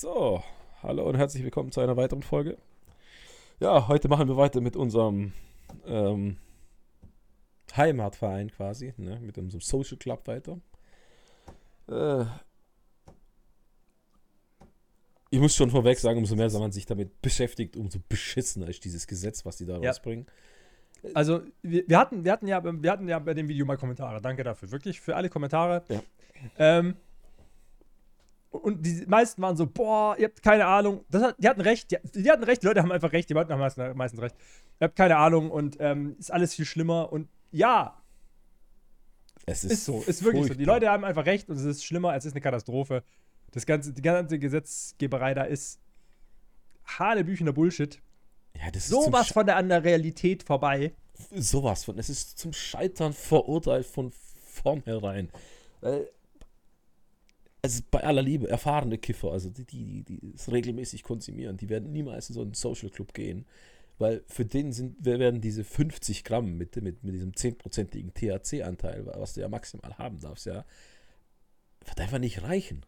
So, hallo und herzlich willkommen zu einer weiteren Folge. Ja, heute machen wir weiter mit unserem ähm, Heimatverein quasi, ne, mit unserem Social Club weiter. Äh, ich muss schon vorweg sagen, umso mehr man sich damit beschäftigt, umso beschissener ist dieses Gesetz, was die da Ja. rausbringen. Also, wir, wir, hatten, wir, hatten ja, wir hatten ja bei dem Video mal Kommentare. Danke dafür. Wirklich für alle Kommentare. Ja. Ähm, und die meisten waren so, boah, ihr habt keine Ahnung. Das hat, die hatten recht. Die, die hatten recht. Die Leute haben einfach recht. Die haben meistens, meistens recht. Ihr habt keine Ahnung und ähm, ist alles viel schlimmer. Und ja, Es ist so. Ist wirklich so. Die furchtbar. Leute haben einfach recht und es ist schlimmer. Es ist eine Katastrophe. Das ganze, die ganze Gesetzgeberei da ist hanebüchener Bullshit. Ja, das ist Sowas von der an der Realität vorbei. sowas von. Es ist zum Scheitern verurteilt von vornherein. Weil, also bei aller Liebe, erfahrene Kiffer, also die, die, die, die es regelmäßig konsumieren, die werden niemals in so einen Social Club gehen. Weil für den sind, wir werden diese 50 Gramm mit, mit, mit diesem 10%igen THC-Anteil, was du ja maximal haben darfst, ja, wird einfach nicht reichen.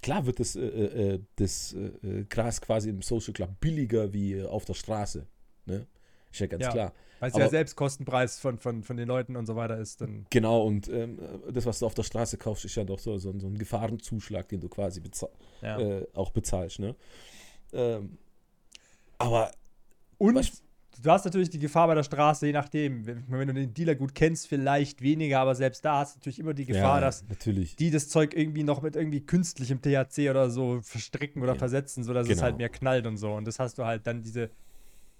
Klar wird das, äh, äh, das äh, äh, Gras quasi im Social Club billiger wie auf der Straße. Ne? Ist ja ganz Ja. klar. Weil es ja Selbstkostenpreis von, von, von den Leuten und so weiter ist, dann. Genau, und ähm, das, was du auf der Straße kaufst, ist ja doch so, so, ein- so ein Gefahrenzuschlag, den du quasi beza Ja. äh, auch bezahlst. Ne? Ähm, aber und was- du hast natürlich die Gefahr bei der Straße, je nachdem. Wenn, wenn du den Dealer gut kennst, vielleicht weniger, aber selbst da hast du natürlich immer die Gefahr, ja, dass natürlich. die das Zeug irgendwie noch mit irgendwie künstlichem THC oder so verstricken oder Ja. versetzen, sodass es Genau. halt mehr knallt und so. Und das hast du halt dann diese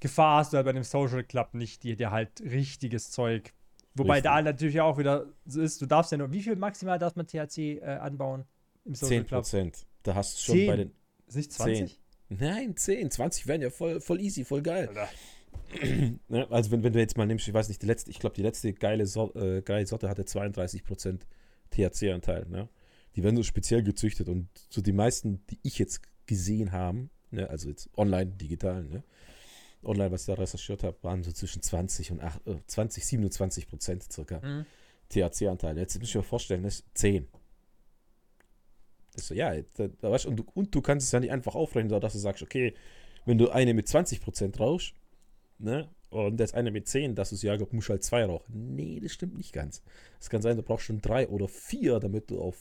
Gefahr hast du halt bei dem Social Club nicht, die dir halt richtiges Zeug. Wobei Richtig. da natürlich auch wieder so ist, du darfst ja nur, wie viel maximal darf man THC äh, anbauen im Social 10 Club? Prozent. Da hast du schon Zehn? bei den. Ist nicht 10. 20? Nein, 10, 20 wären ja voll, voll easy, voll geil. Alter. Ne? Also, wenn, wenn du jetzt mal nimmst, ich weiß nicht, die letzte, ich glaube, die letzte geile, so äh, geile Sorte hatte 32 Prozent THC-Anteil. Ne? Die werden so speziell gezüchtet und so die meisten, die ich jetzt gesehen habe, ne? also jetzt online, digital, ne? Online, was ich da recherchiert habe, waren so zwischen 20 und 8, äh, 20, 27 Prozent circa Mhm. THC-Anteil. Jetzt muss ich mir vorstellen, das ist 10. Das ist so, ja, da, da weißt, du, und, du, und du kannst es ja nicht einfach aufrechnen, dass du sagst, okay, wenn du eine mit 20% rauchst, ne, und jetzt eine mit 10, dass du ja, glaub, musst halt zwei rauchen. Nee, das stimmt nicht ganz. Es kann sein, du brauchst schon drei oder vier, damit du auf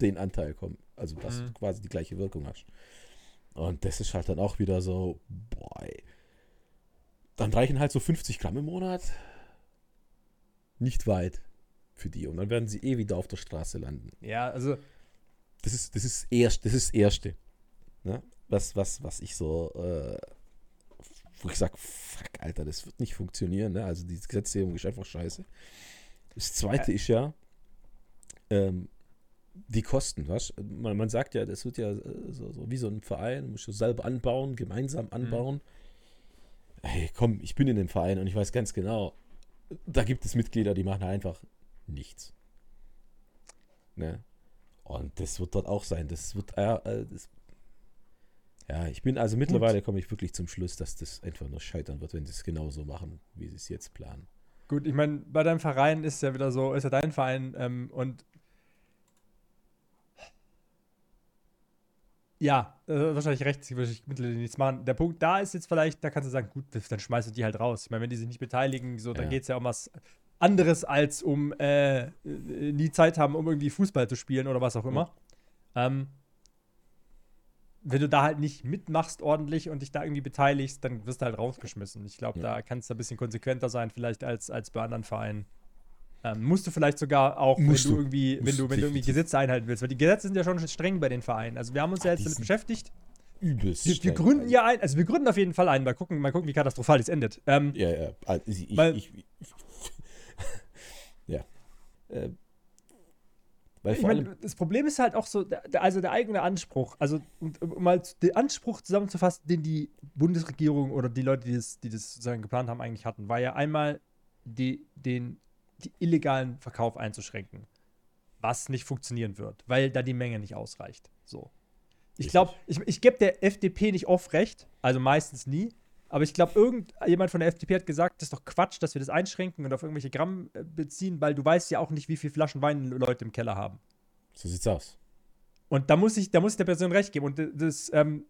den Anteil kommst. Also, dass Mhm. du quasi die gleiche Wirkung hast. Und das ist halt dann auch wieder so, boah, ey. Dann reichen halt so 50 Gramm im Monat nicht weit für die. Und dann werden sie eh wieder auf der Straße landen. Ja, also Das ist das ist erst, das ist erste, ne? was was was ich so, äh, wo ich sage, fuck, Alter, das wird nicht funktionieren. Ne? Also diese Gesetzgebung ist einfach scheiße. Das zweite ist ja ähm, die Kosten. Was? Man, man sagt ja, das wird ja äh, so, so wie so ein Verein, musst du selber anbauen, gemeinsam anbauen. Hey, komm, ich bin in dem Verein und ich weiß ganz genau, da gibt es Mitglieder, die machen einfach nichts. Ne? Und das wird dort auch sein. Das wird, äh, das, ja, ich bin, also mittlerweile komme ich wirklich zum Schluss, dass das einfach nur scheitern wird, wenn sie es genauso machen, wie sie es jetzt planen. gut, ich meine, bei deinem Verein ist ja wieder so, ist ja dein Verein ähm, und ja, äh, wahrscheinlich recht, sie würde ich mittlerweile nichts machen. Der Punkt da ist jetzt vielleicht, da kannst du sagen, gut, dann schmeißt du die halt raus. Ich meine, wenn die sich nicht beteiligen, so, dann Ja. geht es ja um was anderes, als um äh, äh, nie Zeit haben, um irgendwie Fußball zu spielen oder was auch immer. Ähm, wenn du da halt nicht mitmachst ordentlich und dich da irgendwie beteiligst, dann wirst du halt rausgeschmissen. Ich glaube, Ja. da kannst du ein bisschen konsequenter sein, vielleicht als, als bei anderen Vereinen. Ähm, musst du vielleicht sogar auch, Musst wenn du irgendwie, wenn du, wenn du irgendwie. Gesetze einhalten willst, weil die Gesetze sind ja schon streng bei den Vereinen. Also wir haben uns ja jetzt damit beschäftigt. Übelst. Wir, wir gründen ja ein, also wir gründen auf jeden Fall ein. Mal gucken, mal gucken, wie katastrophal das endet. Ähm, Ja, ja. Also ich, Weil- ich, ich, ja. Äh, weil Ich meine, das Problem ist halt auch so, also der eigene Anspruch, also um, mal den Anspruch zusammenzufassen, den die Bundesregierung oder die Leute, die das, die das sozusagen geplant haben, eigentlich hatten, war ja einmal die, den die illegalen Verkauf einzuschränken, was nicht funktionieren wird, weil da die Menge nicht ausreicht. So. Ich glaube, ich, ich gebe der FDP nicht oft recht, also meistens nie, aber ich glaube, irgendjemand von der FDP hat gesagt, das ist doch Quatsch, dass wir das einschränken und auf irgendwelche Gramm äh, beziehen, weil du weißt ja auch nicht, wie viele Flaschen Wein Leute im Keller haben. so sieht's aus. Und da muss ich, da muss ich der Person recht geben. Und das, ähm,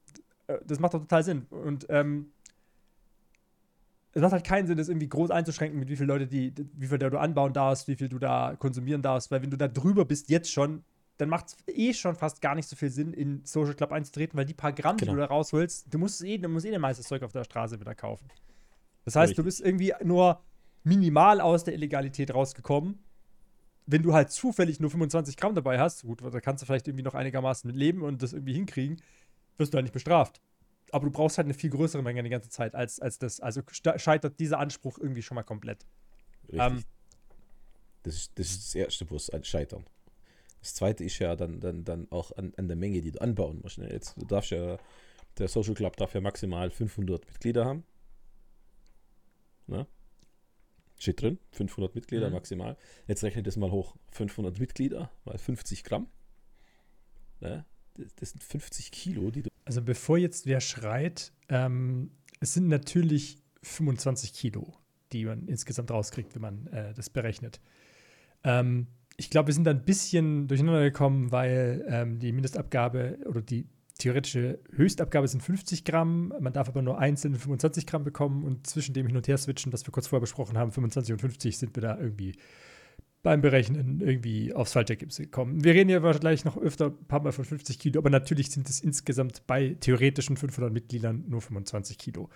äh, das macht doch total Sinn. Und ähm, es macht halt keinen Sinn, das irgendwie groß einzuschränken, mit wie viele Leute, die, wie viel du anbauen darfst, wie viel du da konsumieren darfst, weil wenn du da drüber bist jetzt schon, dann macht es eh schon fast gar nicht so viel Sinn, in Social Club einzutreten, weil die paar Gramm, genau. die du da rausholst, du musst eh, du musst eh ein meistes Zeug auf der Straße wieder kaufen. Das heißt, Richtig. du bist irgendwie nur minimal aus der Illegalität rausgekommen. Wenn du halt zufällig nur 25 Gramm dabei hast, gut, da kannst du vielleicht irgendwie noch einigermaßen mit leben und das irgendwie hinkriegen, wirst du halt nicht bestraft aber du brauchst halt eine viel größere Menge die ganze Zeit als, als das. Also scheitert dieser Anspruch irgendwie schon mal komplett. Richtig. Ähm, das, ist, das ist das Erste, wo es scheitern. Das Zweite ist ja dann, dann, dann auch an, an der Menge, die du anbauen musst. Ne? Jetzt, du darfst ja, der Social Club darf ja maximal 500 Mitglieder haben. Ne? Steht drin, 500 Mitglieder mhm. maximal. Jetzt rechnet das mal hoch. 500 Mitglieder mal 50 Gramm. Ne? Das sind 50 Kilo, die du also bevor jetzt wer schreit, ähm, es sind natürlich 25 Kilo, die man insgesamt rauskriegt, wenn man äh, das berechnet. Ähm, ich glaube, wir sind da ein bisschen durcheinander gekommen, weil ähm, die Mindestabgabe oder die theoretische Höchstabgabe sind 50 Gramm. Man darf aber nur einzeln 25 Gramm bekommen und zwischen dem hin und her switchen, was wir kurz vorher besprochen haben, 25 und 50, sind wir da irgendwie beim Berechnen irgendwie aufs falsche Ergebnis gekommen. Wir reden ja wahrscheinlich noch öfter ein paar Mal von 50 Kilo, aber natürlich sind es insgesamt bei theoretischen 500 Mitgliedern nur 25 Kilo.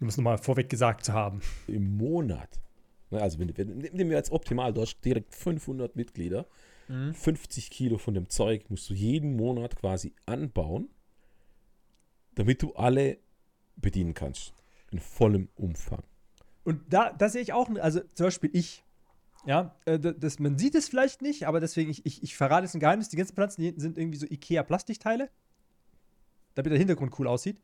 Um es nochmal vorweg gesagt zu haben. Im Monat. Ne, also, wenn, wenn, nehmen wir jetzt optimal, du hast direkt 500 Mitglieder. Mhm. 50 Kilo von dem Zeug musst du jeden Monat quasi anbauen, damit du alle bedienen kannst. In vollem Umfang. Und da, da sehe ich auch, also zum Beispiel ich, ja, äh, das, man sieht es vielleicht nicht, aber deswegen, ich, ich, ich verrate jetzt ein Geheimnis. Die ganzen Pflanzen hier sind irgendwie so IKEA-Plastikteile, damit der Hintergrund cool aussieht.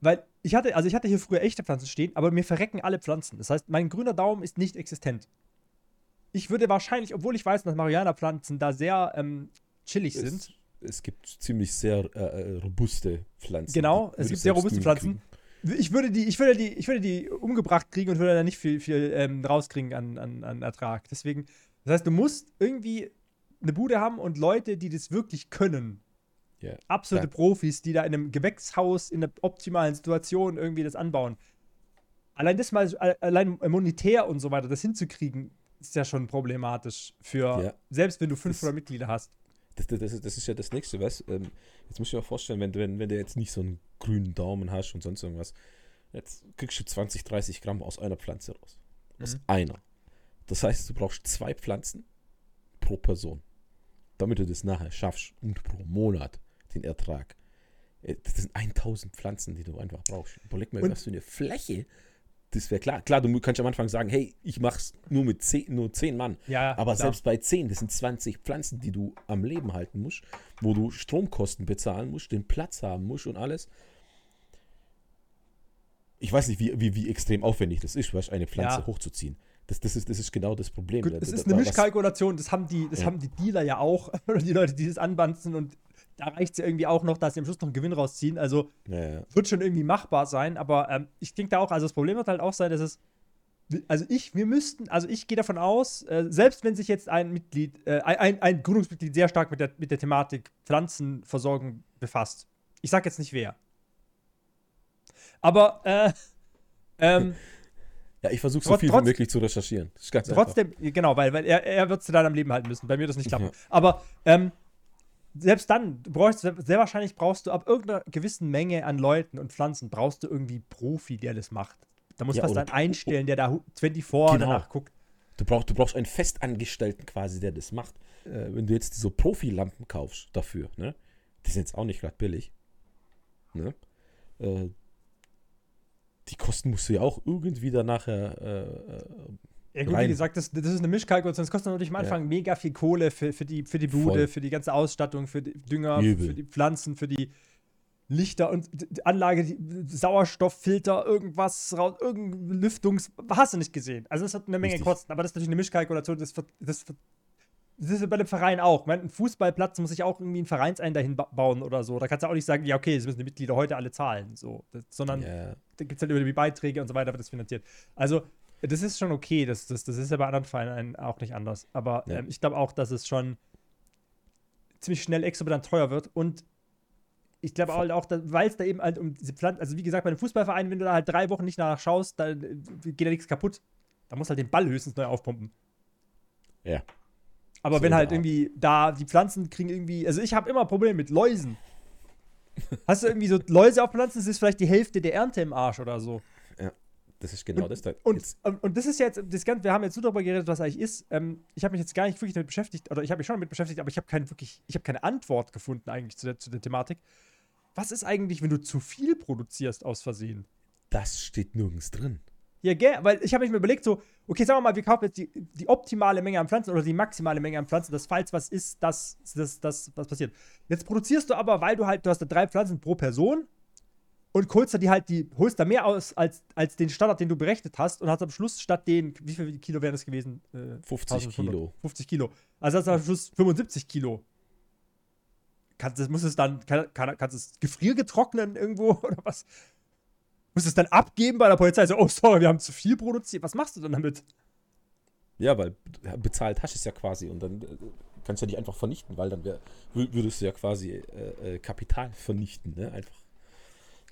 Weil ich hatte, also ich hatte hier früher echte Pflanzen stehen, aber mir verrecken alle Pflanzen. Das heißt, mein grüner Daumen ist nicht existent. Ich würde wahrscheinlich, obwohl ich weiß, dass Marihuana-Pflanzen da sehr ähm, chillig es, sind. Es gibt ziemlich sehr äh, äh robuste Pflanzen. Genau, es gibt sehr robuste Pflanzen. Kriegen ich würde die, ich würde die, ich würde die umgebracht kriegen und würde da nicht viel, viel ähm, rauskriegen an, an, an Ertrag. Deswegen, das heißt, du musst irgendwie eine Bude haben und Leute, die das wirklich können. Yeah. Absolute ja. Profis, die da in einem Gewächshaus in einer optimalen Situation irgendwie das anbauen. Allein das mal, allein monetär und so weiter, das hinzukriegen, ist ja schon problematisch für, ja. selbst wenn du 500 das, Mitglieder hast. Das, das, das, ist, das ist ja das Nächste, weißt ähm, Jetzt muss ich mir vorstellen, wenn, wenn, wenn du jetzt nicht so einen grünen Daumen hast und sonst irgendwas, jetzt kriegst du 20, 30 Gramm aus einer Pflanze raus. Aus mhm. einer. Das heißt, du brauchst zwei Pflanzen pro Person, damit du das nachher schaffst und pro Monat den Ertrag. Äh, das sind 1000 Pflanzen, die du einfach brauchst. Überleg mal, was für eine Fläche das wäre klar. Klar, du kannst am Anfang sagen, hey, ich mach's nur mit zehn, nur zehn Mann. Ja, Aber klar. selbst bei zehn, das sind 20 Pflanzen, die du am Leben halten musst, wo du Stromkosten bezahlen musst, den Platz haben musst und alles. Ich weiß nicht, wie, wie, wie extrem aufwendig das ist, weißt, eine Pflanze ja. hochzuziehen. Das, das, ist, das ist genau das Problem. Gut, es ist eine Mischkalkulation, das haben die, das ja. haben die Dealer ja auch, die Leute, die das anbanzen und da reicht es ja irgendwie auch noch, dass sie am Schluss noch einen Gewinn rausziehen. Also ja, wird schon irgendwie machbar sein, aber ähm, ich denke da auch, also das Problem wird halt auch sein, dass es, also ich, wir müssten, also ich gehe davon aus, äh, selbst wenn sich jetzt ein Mitglied, äh, ein, ein Gründungsmitglied sehr stark mit der, mit der Thematik Pflanzenversorgung befasst, ich sag jetzt nicht wer. Aber, äh, ähm, Ja, ich versuche so viel wie möglich zu recherchieren. trotzdem, einfach. genau, weil, weil er, er wird es dann am Leben halten müssen. Bei mir das nicht klappen. Ja. Aber ähm, selbst dann, du brauchst, sehr wahrscheinlich brauchst du ab irgendeiner gewissen Menge an Leuten und Pflanzen, brauchst du irgendwie Profi, der das macht. Da muss ja, fast einen einstellen, der da 24 genau. danach guckt. Du brauchst, du brauchst einen Festangestellten quasi, der das macht. Äh, wenn du jetzt so Profi-Lampen kaufst dafür, ne? Die sind jetzt auch nicht gerade billig. Ne? Äh, die Kosten musst du ja auch irgendwie dann nachher äh, äh ja, gut, rein. wie gesagt, das, das ist eine Mischkalkulation. Das kostet natürlich am Anfang ja. mega viel Kohle für, für, die, für die Bude, Voll. für die ganze Ausstattung, für die Dünger, Übel. für die Pflanzen, für die Lichter und die Anlage, die Sauerstofffilter, irgendwas raus, irgendein Lüftungs. Hast du nicht gesehen. Also, das hat eine Menge Richtig. Kosten, aber das ist natürlich eine Mischkalkulation. Das, das, das ist bei dem Verein auch. Ein Fußballplatz muss ich auch irgendwie einen Vereinsein dahin bauen oder so. Da kannst du auch nicht sagen, ja, okay, das müssen die Mitglieder heute alle zahlen. So. Das, sondern yeah. da gibt es halt über die Beiträge und so weiter, wird das finanziert. Also, das ist schon okay, das, das, das ist ja bei anderen Vereinen auch nicht anders. Aber ja. ähm, ich glaube auch, dass es schon ziemlich schnell exorbitant teuer wird. Und ich glaube halt auch, weil es da eben halt um diese Pflanzen, also wie gesagt, bei einem Fußballverein, wenn du da halt drei Wochen nicht danach schaust, dann äh, geht da nichts kaputt. Da muss halt den Ball höchstens neu aufpumpen. Ja. Aber So wenn halt irgendwie da die Pflanzen kriegen irgendwie, also ich habe immer Probleme mit Läusen. Hast du irgendwie so Läuse auf Pflanzen, das ist vielleicht die Hälfte der Ernte im Arsch oder so. Das ist genau das. Da. Und, und, und das ist jetzt, das Ganze, wir haben jetzt so darüber geredet, was eigentlich ist. Ähm, ich habe mich jetzt gar nicht wirklich damit beschäftigt, oder ich habe mich schon damit beschäftigt, aber ich habe keinen wirklich, ich habe keine Antwort gefunden eigentlich zu der, zu der Thematik. Was ist eigentlich, wenn du zu viel produzierst aus Versehen? das steht nirgends drin. Ja, gell, weil ich habe mir überlegt, so, okay, sagen wir mal, wir kaufen jetzt die, die optimale Menge an Pflanzen oder die maximale Menge an Pflanzen, dass falls was ist, das, das, das, was passiert. Jetzt produzierst du aber, weil du halt, du hast da drei Pflanzen pro Person und holst da die halt, die, holst da mehr aus als, als den Standard, den du berechnet hast und hast am Schluss statt den, wie viel Kilo wären das gewesen? Äh, 50 1500. Kilo. 50 Kilo. Also hast du am Schluss 75 Kilo. Kannst, das, muss es dann, kann, kann, kannst du es gefriergetrocknen irgendwo oder was? Musst du es dann abgeben bei der Polizei? So, oh, sorry, wir haben zu viel produziert. Was machst du dann damit? Ja, weil bezahlt hast du es ja quasi und dann äh, kannst du ja nicht einfach vernichten, weil dann wär, wür- würdest du ja quasi äh, äh, Kapital vernichten, ne? Einfach.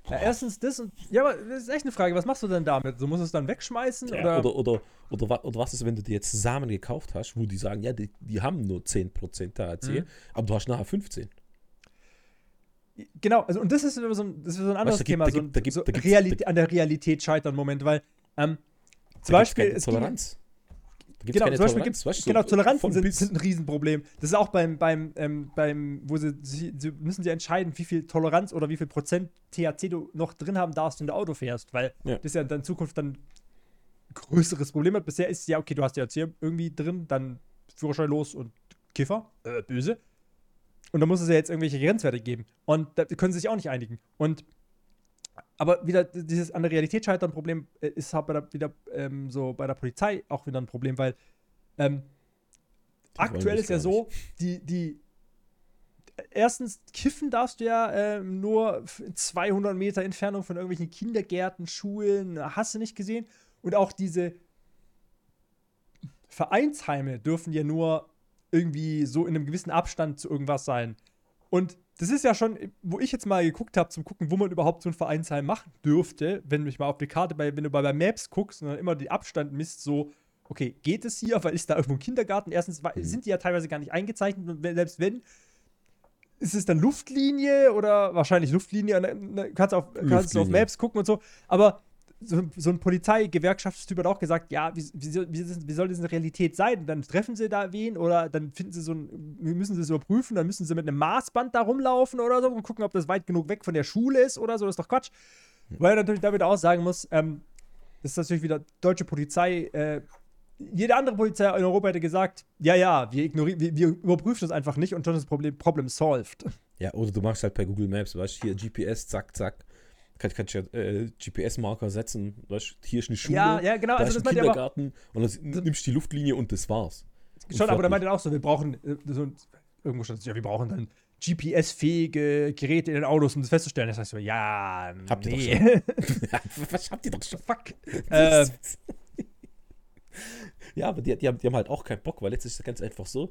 Ja, erstens das und. Ja, aber das ist echt eine Frage. Was machst du denn damit? So musst du es dann wegschmeißen? Ja, oder? oder, oder, oder, oder was ist, wenn du dir jetzt Samen gekauft hast, wo die sagen, ja, die, die haben nur 10% THC, Mhm. aber du hast nachher 15. Genau, also und das ist so ein, das ist so ein anderes gibt- Thema, da so, gibt- gibt- so Realität, an der Realität scheitern Moment, weil ähm, zum Beispiel es ging- Toleranz. Da gibt's Genau, keine zum Beispiel Toleranz, gibt's, genau, Toleranzen sind, sind ein Riesenproblem. Das ist auch beim, beim, ähm, beim wo sie, sie, sie müssen sie entscheiden, wie viel Toleranz oder wie viel Prozent THC du noch drin haben darfst, wenn du Auto fährst, weil Ja. das ja dann in Zukunft dann ein größeres Problem hat. Bisher ist es ja, okay, du hast THC irgendwie drin, dann Führerschein los und Kiffer, äh, böse. Und dann muss es ja jetzt irgendwelche Grenzwerte geben. Und da können sie sich auch nicht einigen. Und aber wieder dieses an der Realität scheitern Problem äh, ist halt bei der, wieder ähm, so bei der Polizei auch wieder ein Problem, weil ähm, aktuell ist ja so, die, die erstens kiffen darfst du ja ähm, nur f- 200 Meter Entfernung von irgendwelchen Kindergärten, Schulen, hast du nicht gesehen? Und auch diese Vereinsheime dürfen ja nur irgendwie so in einem gewissen Abstand zu irgendwas sein. Und das ist ja schon, wo ich jetzt mal geguckt habe, zum gucken, wo man überhaupt so ein Vereinsheim machen dürfte, wenn du mal auf die Karte, bei, wenn du bei, bei Maps guckst und dann immer den Abstand misst, so, okay, geht es hier, weil ist da irgendwo ein Kindergarten? Erstens wa- sind die ja teilweise gar nicht eingezeichnet und selbst wenn, ist es dann Luftlinie oder wahrscheinlich Luftlinie, dann- dann kannst du auf, kannst du auf Luftlinie. Maps gucken und so, aber so, so ein Polizeigewerkschaftstyp hat auch gesagt, ja, wie, wie, soll- wie, wie soll das in der Realität sein? Und dann treffen sie da wen oder dann finden sie so ein, müssen sie es überprüfen, dann müssen sie mit einem Maßband da rumlaufen oder so und gucken, ob das weit genug weg von der Schule ist oder so, das ist doch Quatsch. Weil er natürlich damit auch sagen muss, ähm, das ist natürlich wieder deutsche Polizei, äh, jede andere Polizei in Europa hätte gesagt, ja, ja, wir, ignorieren, wir, wir überprüfen das einfach nicht und schon ist das Problem, Problem solved. Ja, oder du machst halt bei Google Maps, weißt du, hier GPS, zack, zack. Kann, kannst ja äh, GPS-Marker setzen, weißt hier ist eine Schule, Ja, ja, genau, da also ist ein meint er aber- Kindergarten und dann nimmst du die Luftlinie und das war's. Und Schon, aber der fertig. meinte auch so, wir brauchen äh, so ein, irgendwo stand ja, wir brauchen dann GPS-fähige Geräte in den Autos, um das festzustellen. Das heißt so, ja, Habt ihr doch nee. Was habt ihr doch schon? Fuck. Äh, ja, aber die, die, haben, die haben halt auch keinen Bock, weil jetzt ist es ganz einfach so,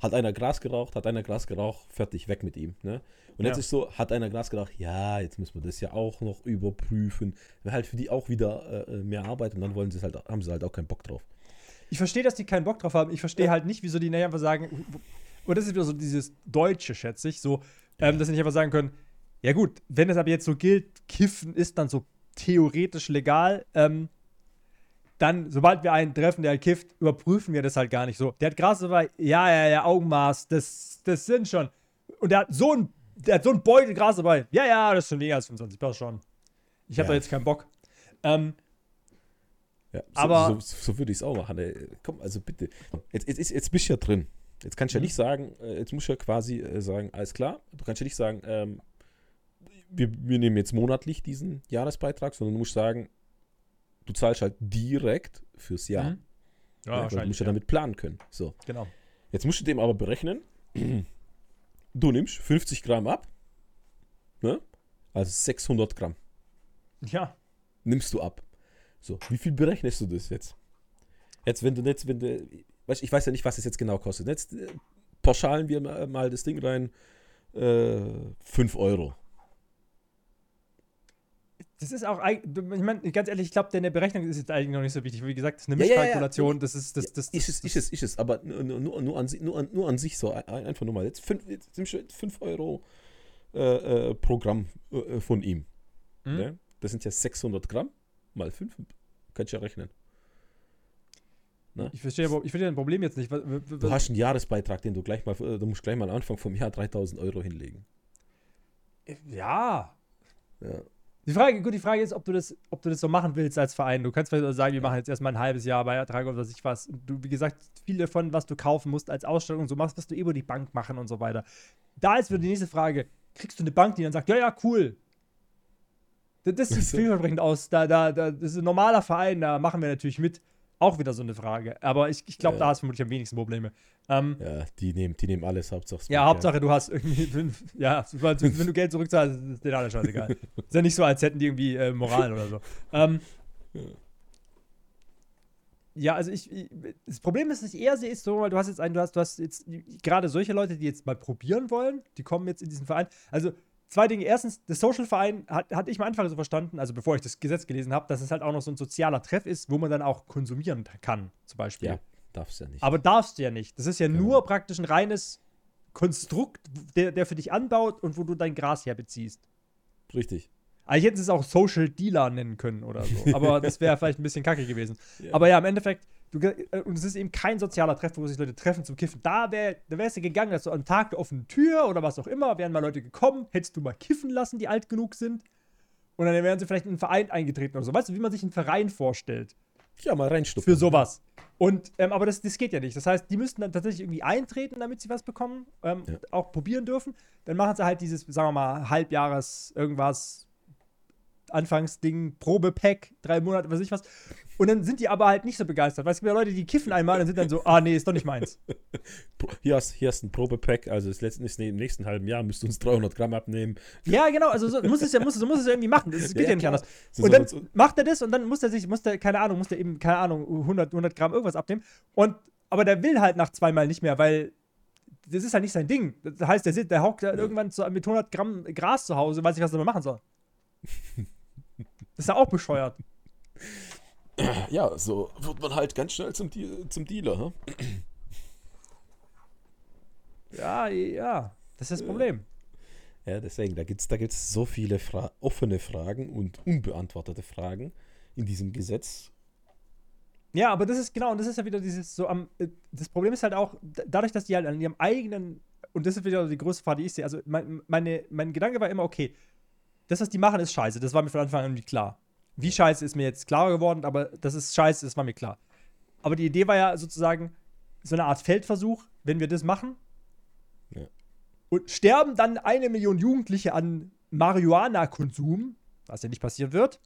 hat einer Gras geraucht, hat einer Gras geraucht, fertig, weg mit ihm. Ne? Und jetzt Ja. ist so, hat einer Gras geraucht, ja, jetzt müssen wir das ja auch noch überprüfen. Wäre halt für die auch wieder äh, mehr Arbeit und dann wollen sie es halt, haben sie halt auch keinen Bock drauf. ich verstehe, dass die keinen Bock drauf haben. Ich verstehe halt nicht, wieso die nicht einfach sagen, und das ist wieder so dieses Deutsche, schätze ich, so, ähm, dass sie nicht einfach sagen können, ja gut, wenn es aber jetzt so gilt, Kiffen ist dann so theoretisch legal, ähm, dann, sobald wir einen treffen, der halt kifft, überprüfen wir das halt gar nicht so. Der hat Gras dabei, ja, ja, ja, Augenmaß, das, das sind schon. Und der hat so ein, der hat so ein Beutel Gras dabei. Ja, ja, das ist schon weniger als 25, passt schon. Ich habe Ja. da jetzt keinen Bock. Ähm, Ja, so, Aber- so, so, so würde ich es auch machen. Ey. Komm, also bitte. Jetzt, jetzt, jetzt, bist du ja drin. Jetzt kannst du ja Mhm. nicht sagen, äh, jetzt musst du ja quasi äh, sagen, alles klar. Du kannst ja nicht sagen, ähm, wir, wir nehmen jetzt monatlich diesen Jahresbeitrag, sondern du musst sagen, du zahlst halt direkt fürs Jahr. Mhm. Ja, weil du musst ja damit planen können. So. Genau. Jetzt musst du dem aber berechnen, du nimmst 50 Gramm ab, ne? also 600 Gramm Ja. nimmst du ab. So, wie viel berechnest du das jetzt? Jetzt, wenn du jetzt, wenn du, weißt, ich weiß ja nicht, was es jetzt genau kostet. Jetzt äh, pauschalen wir mal, mal das Ding rein. Äh, 5 Euro. Das ist auch, ich meine, ganz ehrlich, ich glaube, deine Berechnung ist jetzt eigentlich noch nicht so wichtig. Wie gesagt, das ist eine Ja, ja, ja, Mischkalkulation. Das ist, das, Ja, das, ist es, ist es, ist es, aber nur, nur, an, nur, an, nur an sich so, ein- einfach nur mal. Jetzt 5 Euro äh, äh, Programm äh, von ihm. Hm? Ne? Das sind ja 600 Gramm mal 5. Kannst du ja rechnen. Ich verstehe, ich verstehe dein Problem jetzt nicht. Was, was, Du hast einen Jahresbeitrag, den du gleich mal, äh, du musst gleich mal am Anfang vom Jahr 3000 Euro hinlegen. ja. Ja. Die Frage, gut, die Frage ist, ob du das, ob du das so machen willst als Verein. Du kannst vielleicht auch sagen, wir machen jetzt erstmal ein halbes Jahr Beitrag oder was ich was. Du, wie gesagt, viel davon, was du kaufen musst als Ausstattung und so machst, wirst du über die Bank machen und so weiter. Da ist wieder die nächste Frage: Kriegst du eine Bank, die dann sagt, ja, ja, cool. Das, das sieht vielversprechend aus. Da, da, da, das ist ein normaler Verein, da machen wir natürlich mit. Auch wieder so eine Frage. Aber ich, ich glaube, Ja. da hast du vermutlich am wenigsten Probleme. Ähm, ja, die nehmen, die nehmen alles, Hauptsache. ja, Hauptsache du hast irgendwie fünf, ja, wenn du Geld zurückzahlst, ist dir alles scheißegal. ist ja nicht so, als hätten die irgendwie äh, Moral oder so. Ähm, ja, also ich, ich, das Problem ist, was ich eher sehe, ist so, weil du hast jetzt einen, du hast, du hast jetzt gerade solche Leute, die jetzt mal probieren wollen, die kommen jetzt in diesen Verein. Also zwei Dinge. Erstens, das Social-Verein hat, hatte ich am Anfang so verstanden, also bevor ich das Gesetz gelesen habe, dass es halt auch noch so ein sozialer Treff ist, wo man dann auch konsumieren kann, zum Beispiel. Ja, darfst ja nicht. Aber darfst du ja nicht. Das ist ja Genau. nur praktisch ein reines Konstrukt, der, der für dich anbaut und wo du dein Gras herbeziehst. Richtig. Eigentlich hätten sie es auch Social Dealer nennen können oder so. Aber das wäre vielleicht ein bisschen kacke gewesen. Ja. Aber ja, im Endeffekt, du, äh, und es ist eben kein sozialer Treff, wo sich Leute treffen zum Kiffen. Da wäre da wärst du gegangen, dass du am Tag der offenen Tür oder was auch immer, wären mal Leute gekommen, hättest du mal kiffen lassen, die alt genug sind. Und dann wären sie vielleicht in einen Verein eingetreten oder so. Weißt du, wie man sich einen Verein vorstellt? Ja, mal reinstupfen. für sowas. Und, ähm, aber das, das geht ja nicht. Das heißt, die müssten dann tatsächlich irgendwie eintreten, damit sie was bekommen, ähm, Ja. auch probieren dürfen. Dann machen sie halt dieses, sagen wir mal, Halbjahres irgendwas, Anfangsding, Probepack, drei Monate, weiß ich was. Und dann sind die aber halt nicht so begeistert. Weil es gibt ja Leute, die kiffen einmal und sind dann so, ah nee, ist doch nicht meins. Hier hast, hier hast ein Probepack, also das letzte ist im nächsten halben Jahr, müsst du uns 300 Gramm abnehmen. Ja, genau, also so, muss es ja, muss, so muss es ja irgendwie machen. Das geht ja, Ja, nicht klar. anders. Und dann macht er das und dann muss er sich, muss der, keine Ahnung, muss der eben, keine Ahnung, 100, 100 Gramm irgendwas abnehmen. Und, aber der will halt nach zweimal nicht mehr, weil das ist halt nicht sein Ding. Das heißt, der, sitzt, der hockt da irgendwann so mit 100 Gramm Gras zu Hause, weiß nicht, was er machen soll. Das ist ja auch bescheuert. Ja, so wird man halt ganz schnell zum, Deal, zum Dealer. Hm? Ja, ja, das ist das Problem. Ja, deswegen, da gibt es da gibt's so viele Fra offene Fragen und unbeantwortete Fragen in diesem Gesetz. Ja, aber das ist genau, und das ist ja wieder dieses so am. äh, Das Problem ist halt auch, dadurch, dass die halt an ihrem eigenen, und das ist wieder die größte Frage, die ich sehe. Also, mein, meine, mein Gedanke war immer, okay, das, was die machen, ist scheiße. Das war mir von Anfang an klar. Wie scheiße ist mir jetzt klarer geworden, aber das ist scheiße, das war mir klar. Aber die Idee war ja sozusagen so eine Art Feldversuch, wenn wir das machen. Ja. Und sterben dann eine Million Jugendliche an Marihuana-Konsum, was ja nicht passieren wird.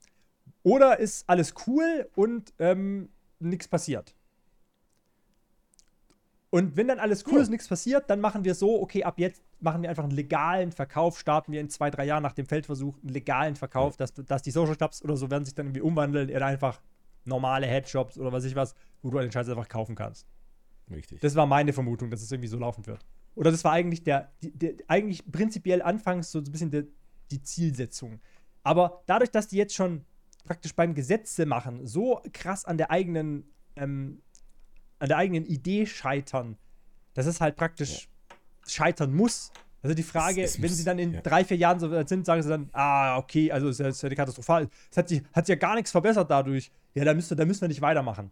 Oder ist alles cool und ähm, nichts passiert. Und wenn dann alles cool Ja. ist, nichts passiert, dann machen wir so, okay, ab jetzt machen wir einfach einen legalen Verkauf, starten wir in zwei, drei Jahren nach dem Feldversuch einen legalen Verkauf, dass, dass die Social Clubs oder so werden sich dann irgendwie umwandeln in einfach normale Headshops oder was ich was, wo du den Scheiß einfach kaufen kannst. Richtig. Das war meine Vermutung, dass es irgendwie so laufen wird. Oder das war eigentlich der, der eigentlich prinzipiell anfangs so ein bisschen der, die Zielsetzung. Aber dadurch, dass die jetzt schon praktisch beim Gesetze machen, so krass an der eigenen, ähm, an der eigenen Idee scheitern, dass es halt praktisch scheitern muss. Also die Frage, Es- es wenn muss, sie dann in ja. drei, vier Jahren so weit sind, sagen sie dann, ah, okay, also es ist ja- ist ja katastrophal. Es hat sich, hat sich ja gar nichts verbessert dadurch. Ja, da, müsste, da müssen wir nicht weitermachen.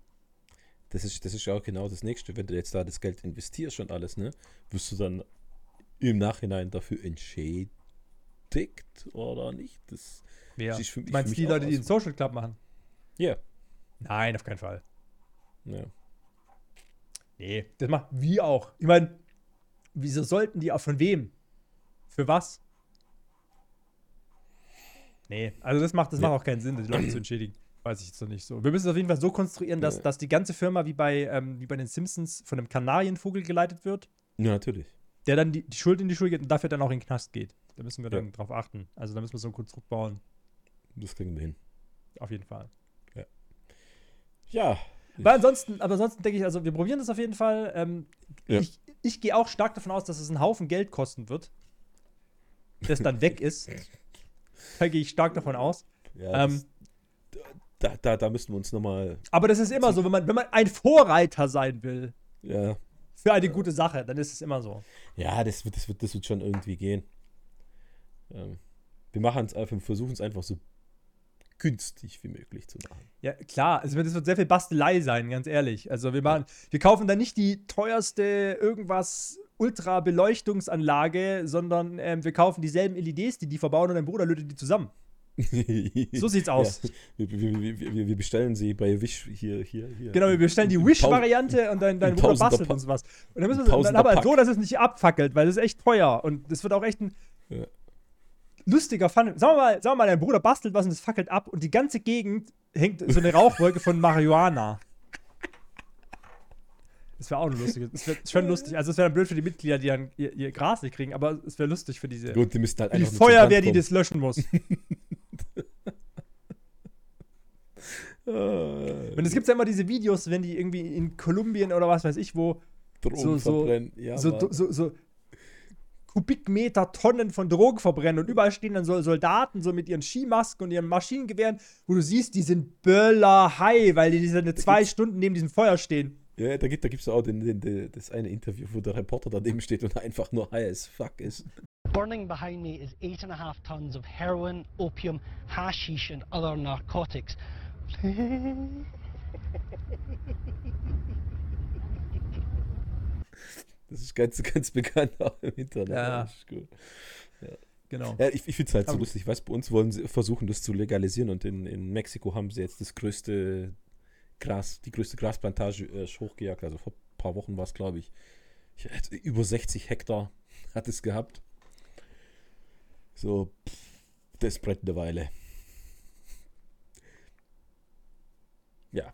Das ist, das ist ja auch genau das Nächste, wenn du jetzt da das Geld investierst und alles, ne? Wirst du dann im Nachhinein dafür entschädigt oder nicht? Das Wer? ist für mich- Du meinst mich die Leute, die den Social Club machen? Ja. Nein, auf keinen Fall. ja. Nee, das macht wie auch. Ich meine, wieso sollten die auch von wem? Für was? Nee, also das macht, das Nee. macht auch keinen Sinn, die Leute zu entschädigen. Weiß ich jetzt noch nicht so. Wir müssen es auf jeden Fall so konstruieren, dass, Ja. dass die ganze Firma wie bei, ähm, wie bei den Simpsons von einem Kanarienvogel geleitet wird, Ja, natürlich. der dann die, die Schuld in die Schule geht und dafür dann auch in den Knast geht. Da müssen wir Ja. dann drauf achten. Also da müssen wir so ein Konstrukt bauen. Das kriegen wir hin. Auf jeden Fall. Ja, Aber ansonsten, aber ansonsten denke ich, also wir probieren das auf jeden Fall. Ähm, Ja. Ich, ich gehe auch stark davon aus, dass es einen Haufen Geld kosten wird, das dann weg ist. Da gehe ich stark davon aus. Ja, Ähm, das, da, da, da müssen wir uns nochmal. Aber das ist immer so, wenn man, wenn man ein Vorreiter sein will Ja, für eine gute Sache, dann ist es immer so. ja das, wird, das, wird, das wird schon irgendwie gehen. Ähm, wir machen es einfach, versuchen es einfach so günstig wie möglich zu machen. Ja, klar, es wird, es wird sehr viel Bastelei sein, ganz ehrlich. Also wir machen, wir kaufen da nicht die teuerste irgendwas Ultra-Beleuchtungsanlage, sondern ähm, wir kaufen dieselben LEDs, die die verbauen und dein Bruder lötet die zusammen. So sieht's aus. Ja, wir, wir, wir, wir- bestellen sie bei Wish hier, hier, hier. Genau, wir bestellen die Wish-Variante und dein, dein Bruder bastelt uns was. Und dann müssen wir dann aber Pack. so, dass es nicht abfackelt, weil das ist echt teuer. Und das wird auch echt ein Ja. Lustiger Fun. Sagen wir, mal, sagen wir mal, dein Bruder bastelt was und das fackelt ab und die ganze Gegend hängt so eine Rauchwolke von Marihuana. Das wäre auch eine lustige. Das wäre schon lustig. Also, es wäre dann blöd für die Mitglieder, die dann ihr, ihr Gras nicht kriegen, aber es wäre lustig für diese. Gut, die müssten halt die Feuerwehr, die das löschen muss. Und es gibt ja immer diese Videos, wenn die irgendwie in Kolumbien oder was weiß ich wo Drogen so- so- verbrennen. Ja, so, so, so Kubikmeter, Tonnen von Drogen verbrennen und überall stehen dann so Soldaten so mit ihren Skimasken und ihren Maschinengewehren, wo du siehst, die sind Böller high, weil die diese eine zwei Stunden neben diesem Feuer stehen. Ja, da gibt es auch den, den, den, das eine Interview, wo der Reporter daneben steht und einfach nur high as fuck ist. Burning behind me is eight and a half tons of heroin, opium, hashish, and other narcotics. Das ist ganz, ganz bekannt auch im Internet. Ja. Das ist gut. Genau. Ja, ich, ich finde es halt so Aber- lustig. Ich weiß, bei uns wollen sie versuchen, das zu legalisieren und in, in Mexiko haben sie jetzt das größte Gras, die größte Grasplantage äh, hochgejagt. Also vor ein paar Wochen war es, glaube ich. ich hätte über 60 Hektar hat es gehabt. So, pff, das brennt eine Weile. Ja.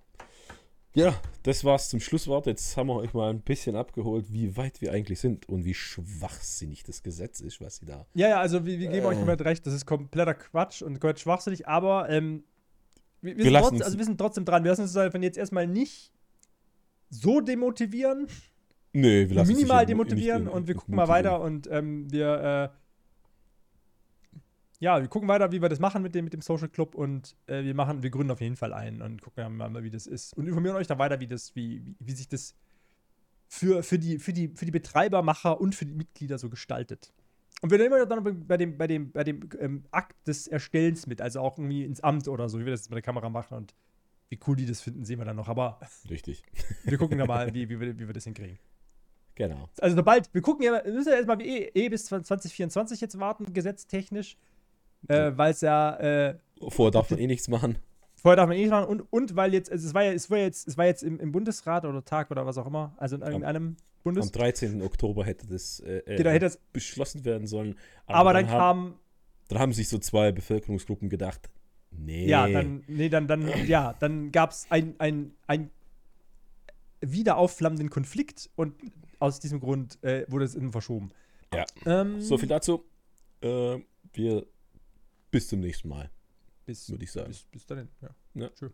Ja, das war's zum Schlusswort. Jetzt haben wir euch mal ein bisschen abgeholt, wie weit wir eigentlich sind und wie schwachsinnig das Gesetz ist, was sie da Ja, ja, also wir, wir geben euch Äh. komplett recht, das ist kompletter Quatsch und komplett schwachsinnig, aber ähm, wir, wir, Wir sind trotzdem, also wir sind trotzdem dran. Wir lassen uns davon jetzt erstmal nicht so demotivieren, Nee, wir lassen uns minimal demotivieren und wir gucken mal weiter und ähm, wir, äh, ja, wir gucken weiter, wie wir das machen mit dem, mit dem Social Club und äh, wir machen, wir gründen auf jeden Fall ein und gucken dann mal, wie das ist und informieren euch da weiter, wie das, wie, wie, wie sich das für, für, die, für, die, für die Betreiber, Macher und für die Mitglieder so gestaltet. Und wir nehmen dann bei dem, bei dem, bei dem ähm, Akt des Erstellens mit, also auch irgendwie ins Amt oder so, wie wir das mit der Kamera machen und wie cool die das finden, sehen wir dann noch. Aber Richtig. wir gucken da mal, wie, wie, wir, wie wir das hinkriegen. Genau. Also sobald, wir gucken ja, wir müssen ja erstmal eh, eh bis 2024 jetzt warten, gesetztechnisch. Äh, weil es ja, äh, Vorher darf man eh nichts machen. vorher darf man eh nicht machen und, und weil jetzt, also es war ja, es war jetzt, es war jetzt im, im Bundesrat oder Tag oder was auch immer, also in irgendeinem Bundes. Am 13. Oktober hätte das, äh, äh, Genau, hätte das- beschlossen werden sollen. aber dann, haben, kam, dann haben sich so zwei Bevölkerungsgruppen gedacht, nee. ja, dann, nee, dann, dann, ja, dann gab es ein, ein, ein wieder aufflammenden Konflikt und aus diesem Grund äh, wurde es innen verschoben. Ja. Ähm, So viel dazu. Äh, wir bis zum nächsten Mal, bis, würde ich sagen. bis, bis dahin, ja. Ja. Ciao.